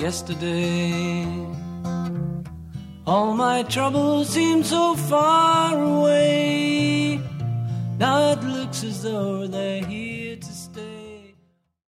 yesterday. All my troubles seem so far away. Now it looks as though they're here.